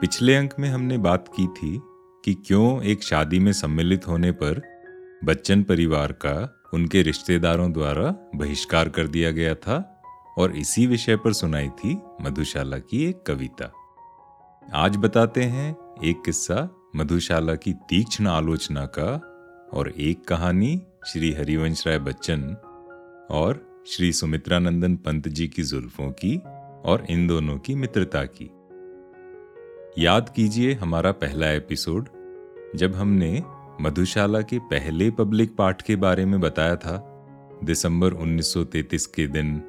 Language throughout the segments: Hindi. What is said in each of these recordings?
पिछले अंक में हमने बात की थी कि क्यों एक शादी में सम्मिलित होने पर बच्चन परिवार का उनके रिश्तेदारों द्वारा बहिष्कार कर दिया गया था और इसी विषय पर सुनाई थी मधुशाला की एक कविता। आज बताते हैं एक किस्सा मधुशाला की तीक्ष्ण आलोचना का और एक कहानी श्री हरिवंश राय बच्चन और श्री सुमित्रानंदन पंत जी की जुल्फों की और इन दोनों की मित्रता की। याद कीजिए हमारा पहला एपिसोड, जब हमने मधुशाला के पहले पब्लिक पाठ के बारे में बताया था, दिसंबर 1933 के दिन,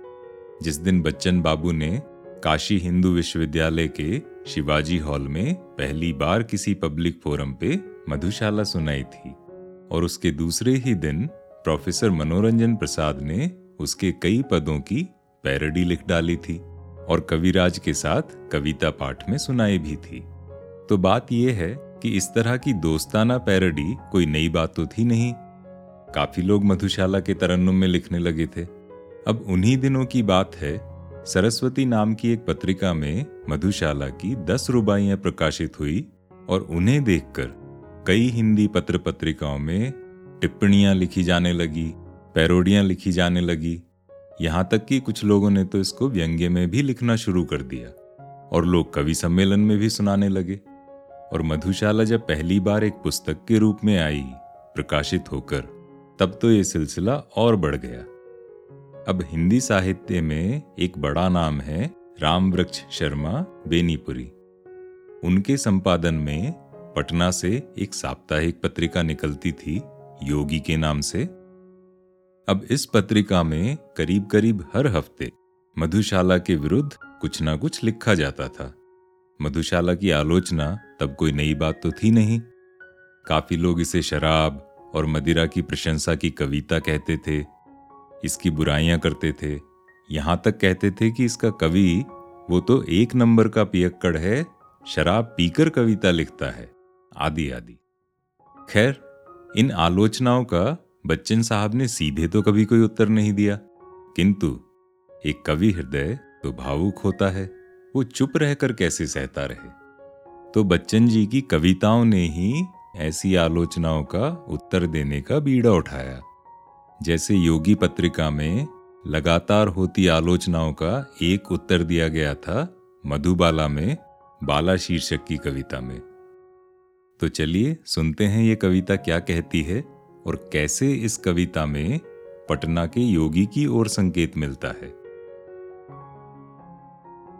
जिस दिन बच्चन बाबू ने काशी हिंदू विश्वविद्यालय के शिवाजी हॉल में पहली बार किसी पब्लिक फोरम पे मधुशाला सुनाई थी और उसके दूसरे ही दिन प्रोफेसर मनोरंजन प्रसाद ने उसके कई पदों की पैरडी लिख डाली थी। और कविराज के साथ कविता पाठ में सुनाई भी थी। तो बात यह है कि इस तरह की दोस्ताना पैरडी कोई नई बात तो थी नहीं। काफ़ी लोग मधुशाला के तरन्नुम में लिखने लगे थे। अब उन्हीं दिनों की बात है, सरस्वती नाम की एक पत्रिका में मधुशाला की दस रुबाइयाँ प्रकाशित हुई और उन्हें देखकर कई हिंदी पत्र पत्रिकाओं में टिप्पणियाँ लिखी जाने लगी, पैरोडियाँ लिखी जाने लगी। यहाँ तक कि कुछ लोगों ने तो इसको व्यंग्य में भी लिखना शुरू कर दिया और लोग कवि सम्मेलन में भी सुनाने लगे। और मधुशाला जब पहली बार एक पुस्तक के रूप में आई, प्रकाशित होकर, तब तो ये सिलसिला और बढ़ गया। अब हिंदी साहित्य में एक बड़ा नाम है राम वृक्ष शर्मा बेनीपुरी। उनके संपादन में पटना से एक साप्ताहिक पत्रिका निकलती थी योगी के नाम से। अब इस पत्रिका में करीब करीब हर हफ़्ते मधुशाला के विरुद्ध कुछ ना कुछ लिखा जाता था। मधुशाला की आलोचना तब कोई नई बात तो थी नहीं। काफ़ी लोग इसे शराब और मदिरा की प्रशंसा की कविता कहते थे, इसकी बुराइयाँ करते थे। यहाँ तक कहते थे कि इसका कवि, वो तो एक नंबर का पियक्कड़ है, शराब पीकर कविता लिखता है आदि आदि खैर, इन आलोचनाओं का बच्चन साहब ने सीधे तो कभी कोई उत्तर नहीं दिया। किंतु एक कवि हृदय तो भावुक होता है, वो चुप रहकर कैसे सहता रहे? तो बच्चन जी की कविताओं ने ही ऐसी आलोचनाओं का उत्तर देने का बीड़ा उठाया। जैसे योगी पत्रिका में लगातार होती आलोचनाओं का एक उत्तर दिया गया था, मधुबाला में बाला शीर्षक की कविता में। तो चलिए सुनते हैं ये कविता क्या कहती है। और कैसे इस कविता में पटना के योगी की ओर संकेत मिलता है।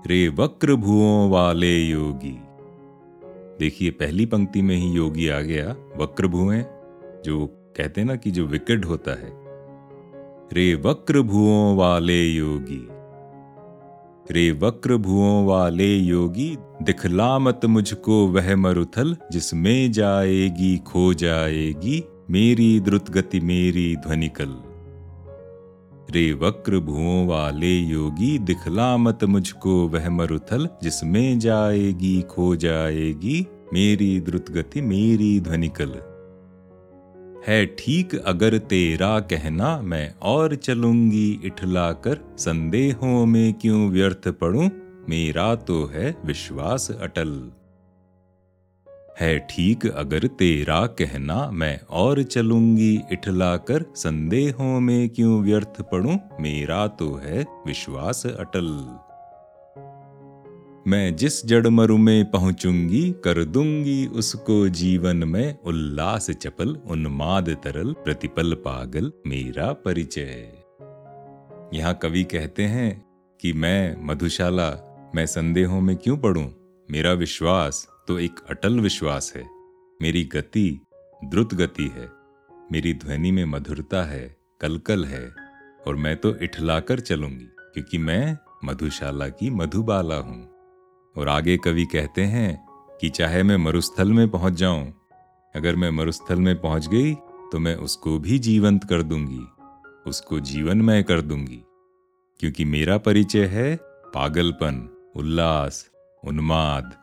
रे वक्र भुओं वाले योगी। देखिए, पहली पंक्ति में ही योगी आ गया, वक्र भुएँ, जो कहते ना कि जो विकेट होता है। रे वक्र भुओं वाले योगी। रे वक्र भुओं वाले योगी, दिखला मत मुझको वह मरुथल, जिसमें जाएगी खो जाएगी। मेरी द्रुत गति मेरी ध्वनिकल। रे वक्र भुओं वाले योगी, दिखला मत मुझको वह मरुथल, जिसमें जाएगी खो जाएगी, मेरी द्रुत गति मेरी ध्वनिकल। है ठीक अगर तेरा कहना, मैं और चलूँगी इठला कर संदेहों में क्यों व्यर्थ पड़ूं, मेरा तो है विश्वास अटल। है ठीक अगर तेरा कहना मैं और चलूँगी इठला कर संदेहों में क्यों व्यर्थ पड़ूं मेरा तो है विश्वास अटल। मैं जिस जड़ मरु में पहुंचूँगी, कर दूँगी उसको जीवन में उल्लास चपल, उन्माद तरल, प्रतिपल पागल, मेरा परिचय। यहाँ कवि कहते हैं कि मैं मधुशाला, मैं संदेहों में क्यों पढ़ूं? मेरा विश्वास तो एक अटल विश्वास है। मेरी गति द्रुत गति है। मेरी ध्वनि में मधुरता है, कलकल है, और मैं तो इठलाकर चलूँगी, क्योंकि मैं मधुशाला की मधुबाला हूँ। और आगे कवि कहते हैं कि चाहे मैं मरुस्थल में पहुँच जाऊँ, अगर मैं मरुस्थल में पहुँच गई तो मैं उसको भी जीवंत कर दूँगी, उसको जीवनमय कर दूँगी। क्योंकि मेरा परिचय है पागलपन, उल्लास, उन्माद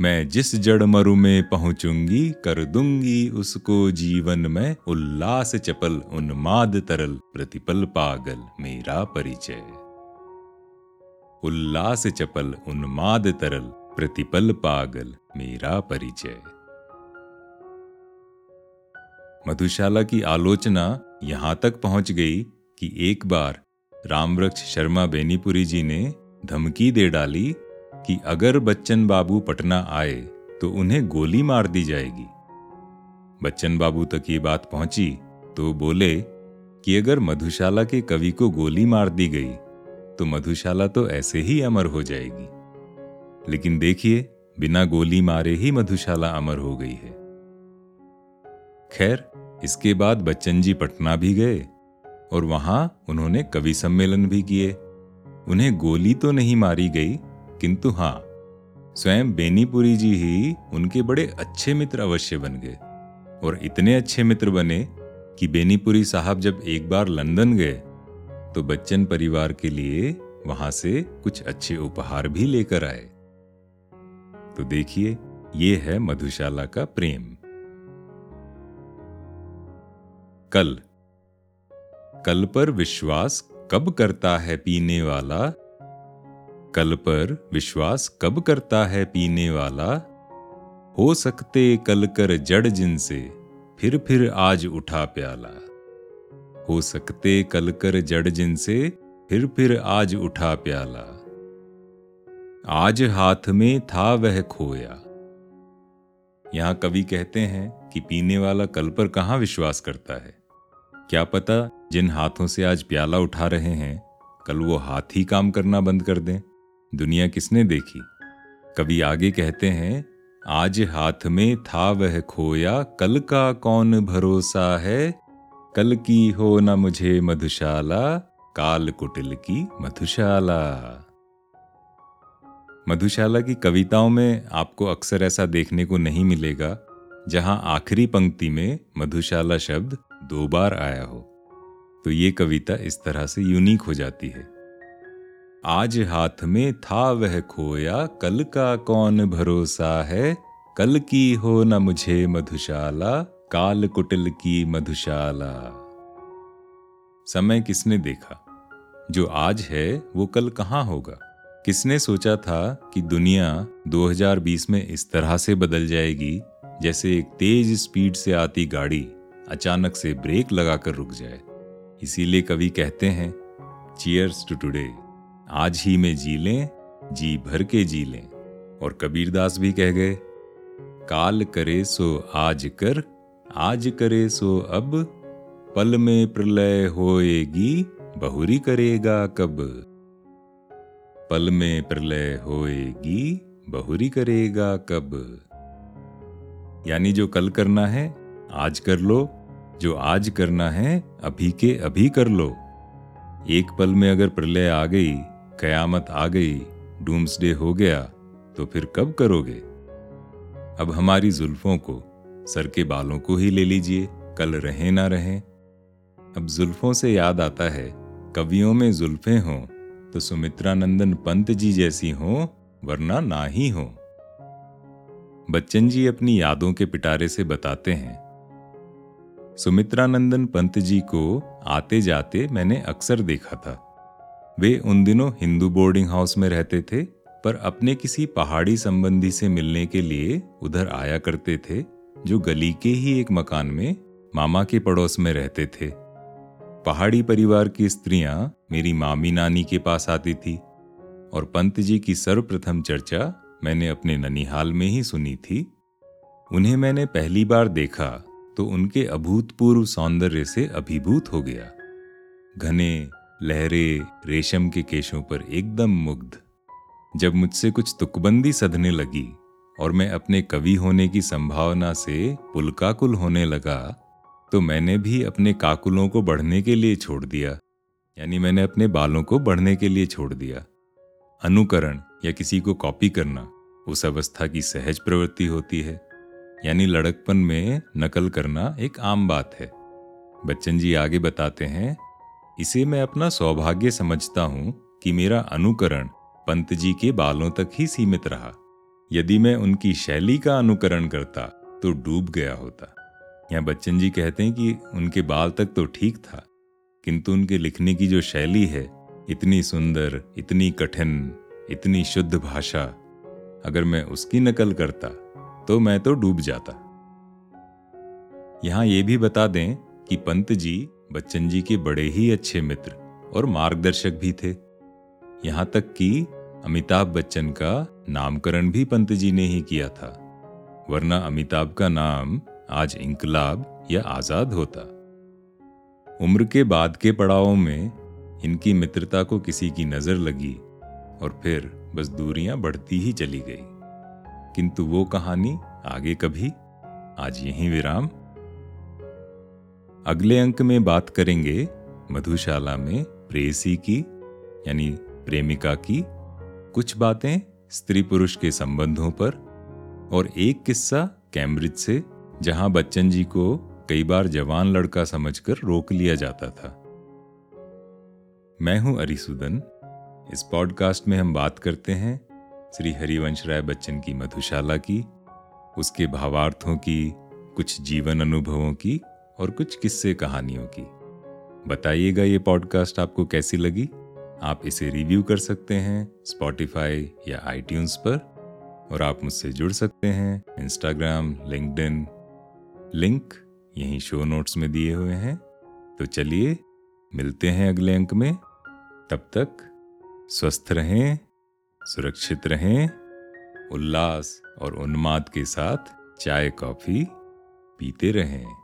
मैं जिस जड़ मरु में पहुंचूँगी, कर दूँगी उसको जीवन में उल्लास चपल, उन्माद तरल, प्रतिपल पागल, मेरा परिचय। उल्लास चपल, उन्माद तरल, प्रतिपल पागल, मेरा परिचय। मधुशाला की आलोचना यहाँ तक पहुँच गई कि एक बार रामवृक्ष शर्मा बेनीपुरी जी ने धमकी दे डाली कि अगर बच्चन बाबू पटना आए तो उन्हें गोली मार दी जाएगी। बच्चन बाबू तक ये बात पहुँची तो बोले कि अगर मधुशाला के कवि को गोली मार दी गई तो मधुशाला तो ऐसे ही अमर हो जाएगी। लेकिन देखिए, बिना गोली मारे ही मधुशाला अमर हो गई है। खैर, इसके बाद बच्चन जी पटना भी गए, और वहाँ उन्होंने कवि सम्मेलन भी किए। उन्हें गोली तो नहीं मारी गई किंतु हाँ, स्वयं बेनीपुरी जी ही उनके बड़े अच्छे मित्र अवश्य बन गए और इतने अच्छे मित्र बने कि बेनीपुरी साहब जब एक बार लंदन गए तो बच्चन परिवार के लिए वहाँ से कुछ अच्छे उपहार भी लेकर आए। तो देखिए, ये है मधुशाला का प्रेम। कल। कल पर विश्वास कब करता है पीने वाला कल पर विश्वास कब करता है पीने वाला? हो सकते कल कर जड़ जिनसे, फिर फिर आज उठा प्याला। हो सकते कल कर जड़ जिनसे, फिर फिर आज उठा प्याला। आज हाथ में था वह खोया। यहाँ कवि कहते हैं कि पीने वाला कल पर कहाँ विश्वास करता है? क्या पता जिन हाथों से आज प्याला उठा रहे हैं, कल वो हाथ ही काम करना बंद कर दें? दुनिया किसने देखी? कवि आगे कहते हैं, आज हाथ में था वह खोया, कल का कौन भरोसा है? कल की हो न मुझे मधुशाला, काल कुटिल की मधुशाला। मधुशाला की कविताओं में आपको अक्सर ऐसा देखने को नहीं मिलेगा, जहाँ आखिरी पंक्ति में मधुशाला शब्द दो बार आया हो। तो ये कविता इस तरह से यूनिक हो जाती है। आज हाथ में था वह खोया, कल का कौन भरोसा है? कल की हो न मुझे मधुशाला, काल कुटिल की मधुशाला। समय किसने देखा? जो आज है, वो कल कहाँ होगा? किसने सोचा था कि दुनिया 2020 में इस तरह से बदल जाएगी, जैसे एक तेज स्पीड से आती गाड़ी अचानक से ब्रेक लगाकर रुक जाए? इसीलिए कवि कहते हैं चीयर्स टू टुडे आज ही में जी लें, जी भर के जी लें। और कबीरदास भी कह गए, काल करे सो आज कर, आज करे सो अब। पल में प्रलय होएगी, बहुरी करेगा कब। पल में प्रलय होएगी, बहुरी करेगा कब। यानी जो कल करना है, आज कर लो। जो आज करना है, अभी के अभी कर लो। एक पल में अगर प्रलय आ गई कयामत आ गई, डूम्सडे हो गया तो फिर कब करोगे? अब हमारी जुल्फों को, सर के बालों को ही ले लीजिए, कल रहे ना रहे। अब जुल्फों से याद आता है, कवियों में जुल्फे हों तो सुमित्रा नंदन पंत जी जैसी हों, वरना ना ही हो। बच्चन जी अपनी यादों के पिटारे से बताते हैं। सुमित्रानंदन पंत जी को आते जाते मैंने अक्सर देखा था। वे उन दिनों हिंदू बोर्डिंग हाउस में रहते थे, पर अपने किसी पहाड़ी संबंधी से मिलने के लिए उधर आया करते थे, जो गली के ही एक मकान में मामा के पड़ोस में रहते थे। पहाड़ी परिवार की स्त्रियाँ मेरी मामी नानी के पास आती थी, और पंत जी की सर्वप्रथम चर्चा मैंने अपने ननिहाल में ही सुनी थी। उन्हें मैंने पहली बार देखा तो उनके अभूतपूर्व सौंदर्य से अभिभूत हो गया। घने लहरे रेशम के केशों पर एकदम मुग्ध। जब मुझसे कुछ तुकबंदी सधने लगी और मैं अपने कवि होने की संभावना से पुलकाकुल होने लगा तो मैंने भी अपने काकुलों को बढ़ने के लिए छोड़ दिया। यानी मैंने अपने बालों को बढ़ने के लिए छोड़ दिया। अनुकरण या किसी को कॉपी करना उस अवस्था की सहज प्रवृत्ति होती है। यानी लड़कपन में नकल करना एक आम बात है। बच्चन जी आगे बताते हैं इसे मैं अपना सौभाग्य समझता हूँ कि मेरा अनुकरण पंत जी के बालों तक ही सीमित रहा। यदि मैं उनकी शैली का अनुकरण करता तो डूब गया होता। यहाँ बच्चन जी कहते हैं कि उनके बाल तक तो ठीक था, किंतु उनके लिखने की जो शैली है, इतनी सुंदर, इतनी कठिन, इतनी शुद्ध भाषा, अगर मैं उसकी नकल करता तो मैं तो डूब जाता। यहाँ ये भी बता दें कि पंत जी बच्चन जी के बड़े ही अच्छे मित्र और मार्गदर्शक भी थे। यहाँ तक कि अमिताभ बच्चन का नामकरण भी पंत जी ने ही किया था, वरना अमिताभ का नाम आज इंकलाब या आज़ाद होता। उम्र के बाद के पड़ावों में इनकी मित्रता को किसी की नज़र लगी और फिर बस दूरियाँ बढ़ती ही चली गई। किंतु वो कहानी आगे कभी, आज यहीं विराम। अगले अंक में बात करेंगे मधुशाला में प्रेसी की, यानी प्रेमिका की कुछ बातें स्त्री पुरुष के संबंधों पर और एक किस्सा कैम्ब्रिज से, जहाँ बच्चन जी को कई बार जवान लड़का समझकर रोक लिया जाता था। मैं हूँ अरिसुदन। इस पॉडकास्ट में हम बात करते हैं श्री हरिवंश राय बच्चन की मधुशाला की, उसके भावार्थों की, कुछ जीवन अनुभवों की और कुछ किस्से कहानियों की। बताइएगा ये पॉडकास्ट आपको कैसी लगी? आप इसे रिव्यू कर सकते हैं स्पॉटिफाई या आई पर, और आप मुझसे जुड़ सकते हैं इंस्टाग्राम लिंकडिन लिंक यहीं शो नोट्स में दिए हुए हैं। तो चलिए, मिलते हैं अगले अंक में। तब तक स्वस्थ रहें, सुरक्षित रहें, उल्लास और उन्माद के साथ चाय, कॉफ़ी पीते रहें।